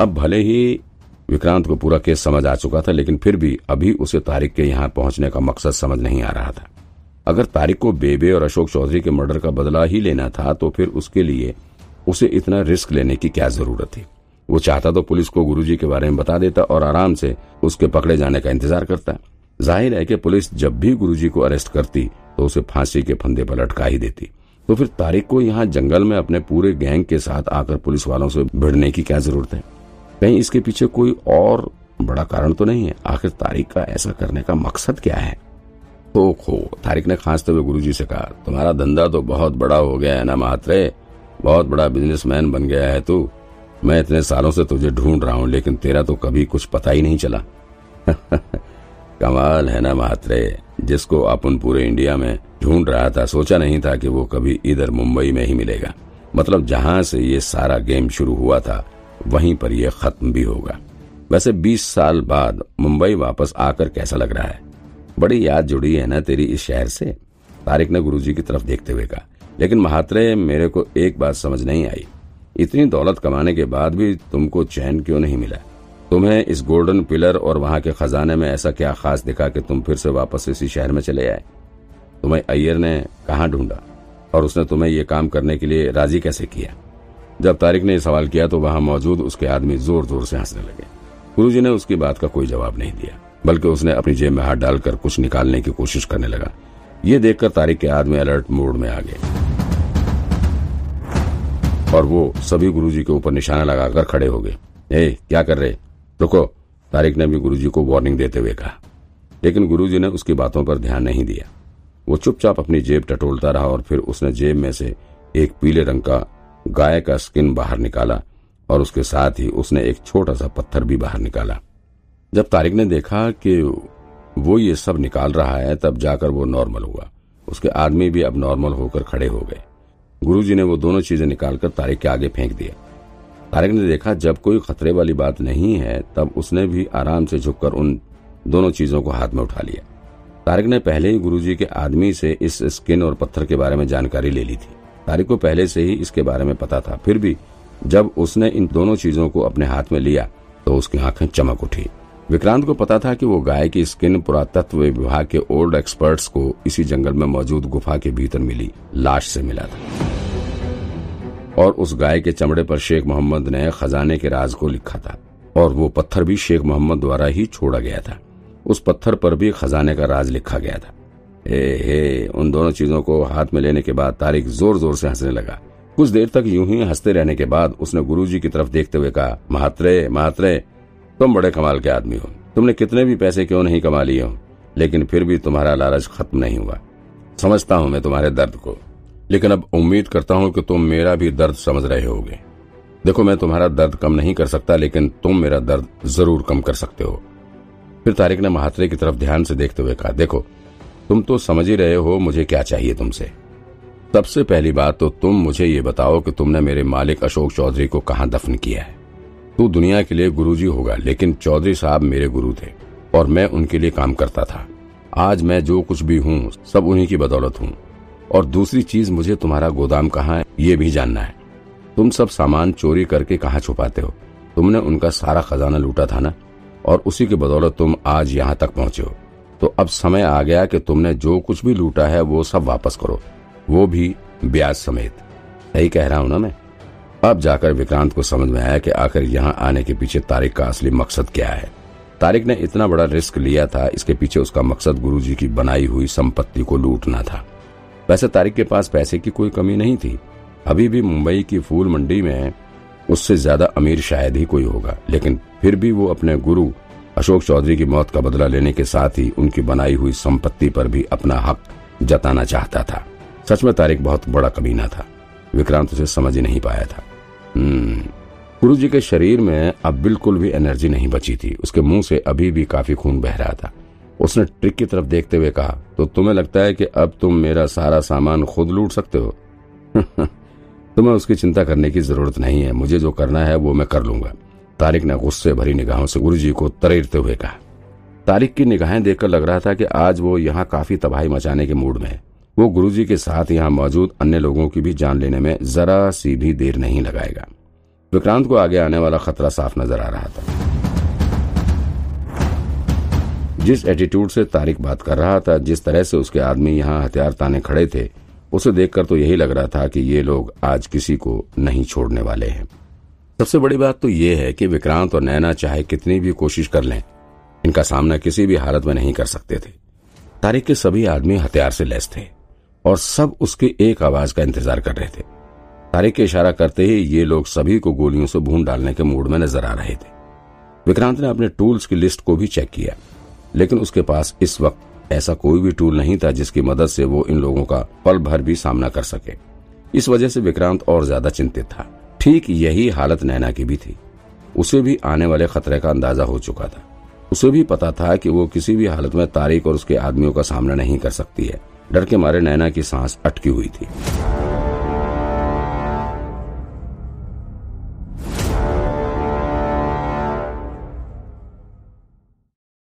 अब भले ही विक्रांत को पूरा केस समझ आ चुका था, लेकिन फिर भी अभी उसे तारिक के यहाँ पहुँचने का मकसद समझ नहीं आ रहा था। अगर तारिक को बेबे और अशोक चौधरी के मर्डर का बदला ही लेना था तो फिर उसके लिए उसे इतना रिस्क लेने की क्या ज़रूरत थी? वो चाहता तो पुलिस को गुरुजी के बारे में बता देता और आराम से उसके पकड़े जाने का इंतज़ार करता। ज़ाहिर है कि पुलिस जब भी गुरुजी को अरेस्ट करती तो उसे फांसी के फंदे पर लटका ही देती। तो फिर तारिक को यहाँ जंगल में अपने पूरे गैंग के साथ आकर पुलिस वालों से भिड़ने की क्या ज़रूरत है? कहीं इसके पीछे कोई और बड़ा कारण तो नहीं है। आखिर तारिक का ऐसा करने का मकसद क्या है? तो खो तारिक ने खांसते हुए गुरुजी से कहा, तुम्हारा धंधा तो बहुत बड़ा हो गया है ना, मात्रे? बहुत बड़ा बिजनेसमैन बन गया है तू। मैं इतने सालों से तुझे ढूंढ रहा हूँ, लेकिन तेरा तो कभी कुछ पता ही नहीं चला। कमाल है ना महात्रे जिसको अपन पूरे इंडिया में ढूंढ रहा था, सोचा नहीं था कि वो कभी इधर मुंबई में ही मिलेगा। मतलब जहाँ से ये सारा गेम शुरू हुआ था वहीं पर यह खत्म भी होगा। वैसे 20 साल बाद मुंबई वापस आकर कैसा लग रहा है? बड़ी याद जुड़ी है ना तेरी इस शहर से? तारिक ने गुरुजी की तरफ़ देखते हुए कहा। लेकिन महात्रे, मेरे को एक बात समझ नहीं आई। इतनी दौलत कमाने के बाद भी तुमको चैन क्यों नहीं मिला? तुम्हें इस गोल्डन पिलर और वहाँ के खजाने में ऐसा क्या खास दिखा कि तुम फिर से वापस इसी शहर में चले आए? तुम्हें अय्यर ने कहा ढूंढा? और उसने तुम्हें ये काम करने के लिए राज़ी कैसे किया? जब तारिक ने सवाल किया तो वहाँ मौजूद उसके आदमी ज़ोर ज़ोर से हंसने लगे। गुरुजी ने उसकी बात का कोई जवाब नहीं दिया, बल्कि उसने अपनी जेब में हाथ डालकर कुछ निकालने की कोशिश करने लगा। ये देखकर तारिक के आदमी अलर्ट मोड में आ गए। और वो सभी गुरुजी के ऊपर निशाना लगाकर खड़े हो गए। ए, क्या कर रहे? रुको। तारिक ने भी गुरुजी को वार्निंग देते हुए कहा। लेकिन गुरुजी ने उसकी बातों पर ध्यान नहीं दिया। वो चुपचाप अपनी जेब टटोलता रहा और फिर उसने जेब में से एक पीले रंग का गाय का स्किन बाहर निकाला और उसके साथ ही उसने एक छोटा सा पत्थर भी बाहर निकाला। जब तारिक ने देखा कि वो ये सब निकाल रहा है, तब जाकर वो नॉर्मल हुआ। उसके आदमी भी अब नॉर्मल होकर खड़े हो गए। गुरुजी ने वो दोनों चीज़ें निकालकर तारिक के आगे फेंक दिया। तारिक ने देखा, जब कोई खतरे वाली बात नहीं है, तब उसने भी आराम से झुककर उन दोनों चीज़ों को हाथ में उठा लिया। तारिक ने पहले ही गुरुजी के आदमी से इस स्किन और पत्थर के बारे में जानकारी ले ली थी। तारिक को पहले से ही इसके बारे में पता था। फिर भी जब उसने इन दोनों चीज़ों को अपने हाथ में लिया तो उसकी आँखें चमक उठी। विक्रांत को पता था कि वो गाय की स्किन पुरातत्व विभाग के ओल्ड एक्सपर्ट्स को इसी जंगल में मौजूद गुफा के भीतर मिली, लाश से मिला था। और उस गाय के चमड़े पर शेख मोहम्मद ने खजाने के राज को लिखा था, और वो पत्थर भी शेख मोहम्मद द्वारा ही छोड़ा गया था। उस पत्थर पर भी खजाने का राज लिखा गया था। ए, हे, उन दोनों चीज़ों को हाथ में लेने के बाद तारिक ज़ोर ज़ोर से हंसने लगा। कुछ देर तक यूँ ही हँसते रहने के बाद उसने गुरुजी की तरफ़ देखते हुए कहा महात्रे महात्रे तुम बड़े कमाल के आदमी हो। तुमने कितने भी पैसे क्यों नहीं कमा लिए हो? लेकिन फिर भी तुम्हारा लालच खत्म नहीं हुआ। समझता हूँ मैं तुम्हारे दर्द को। लेकिन अब उम्मीद करता हूँ कि तुम मेरा भी दर्द समझ रहे होगे। देखो, मैं तुम्हारा दर्द कम नहीं कर सकता, लेकिन तुम मेरा दर्द ज़रूर कम कर सकते हो। फिर तारिक ने महात्रे की तरफ़ ध्यान से देखते हुए कहा, देखो तुम तो समझ ही रहे हो मुझे क्या चाहिए तुमसे। सबसे पहली बात तो तुम मुझे ये बताओ कि तुमने मेरे मालिक अशोक चौधरी को कहाँ दफन किया है। तू दुनिया के लिए गुरुजी होगा, लेकिन चौधरी साहब मेरे गुरु थे, और मैं उनके लिए काम करता था। आज मैं जो कुछ भी हूँ, सब उन्हीं की बदौलत हूँ। और दूसरी चीज़ मुझे तुम्हारा गोदाम कहाँ है, ये भी जानना है। तुम सब सामान चोरी करके कहाँ छुपाते हो? तुमने उनका सारा खजाना लूटा था ना? और उसी की बदौलत तुम आज यहाँ तक पहुँचे हो। तो अब समय आ गया कि तुमने जो कुछ भी लूटा है, वो सब वापस करो। वो भी ब्याज समेत। सही कह रहा हूँ ना मैं? अब जाकर विक्रांत को समझ में आया कि आखिर यहाँ आने के पीछे तारिक का असली मकसद क्या है। तारिक ने इतना बड़ा रिस्क लिया था, इसके पीछे उसका मकसद गुरुजी की बनाई हुई संपत्ति को लूटना था। वैसे तारिक के पास पैसे की कोई कमी नहीं थी। अभी भी मुंबई की फूल मंडी में उससे ज़्यादा अमीर शायद ही कोई होगा, लेकिन फिर भी वो अपने गुरु अशोक चौधरी की मौत का बदला लेने के साथ ही उनकी बनाई हुई संपत्ति पर भी अपना हक जताना चाहता था। सच में तारिक बहुत बड़ा कमीना था। विक्रांत उसे समझ ही नहीं पाया था। गुरु जी के शरीर में अब बिल्कुल भी एनर्जी नहीं बची थी। उसके मुँह से अभी भी काफ़ी खून बह रहा था। उसने ट्रिक की तरफ़ देखते हुए कहा तो तुम्हें लगता है कि अब तुम मेरा सारा सामान खुद लूट सकते हो? तुम्हें उसकी चिंता करने की ज़रूरत नहीं है। मुझे जो करना है वो मैं कर लूँगा। तारिक ने गुस्से भरी निगाहों से गुरुजी को तरेरते हुए कहा। तारिक की निगाहें देखकर लग रहा था कि आज वो यहाँ काफ़ी तबाही मचाने के मूड में है। वो गुरुजी के साथ यहाँ मौजूद अन्य लोगों की भी जान लेने में जरा सी भी देर नहीं लगाएगा। विक्रांत को आगे आने वाला खतरा साफ़ नज़र आ रहा था। जिस एटीट्यूड से तारिक बात कर रहा था, जिस तरह से उसके आदमी यहाँ हथियार ताने खड़े थे, उसे देखकर तो यही लग रहा था कि ये लोग आज किसी को नहीं छोड़ने वाले हैं। सबसे बड़ी बात तो ये है कि विक्रांत और नैना चाहे कितनी भी कोशिश कर लें, इनका सामना किसी भी हालत में नहीं कर सकते थे। तारिक के सभी आदमी हथियार से लैस थे और सब उसके एक आवाज़ का इंतज़ार कर रहे थे। तारिक के इशारा करते ही ये लोग सभी को गोलियों से भून डालने के मूड में नज़र आ रहे थे। विक्रांत ने अपने टूल्स की लिस्ट को भी चेक किया, लेकिन उसके पास इस वक्त ऐसा कोई भी टूल नहीं था जिसकी मदद से वो इन लोगों का पल भर भी सामना कर सके। इस वजह से विक्रांत और ज़्यादा चिंतित था। ठीक यही हालत नैना की भी थी। उसे भी आने वाले खतरे का अंदाज़ा हो चुका था। उसे भी पता था कि वो किसी भी हालत में तारिक और उसके आदमियों का सामना नहीं कर सकती है। डर के मारे नैना की सांस अटकी हुई थी।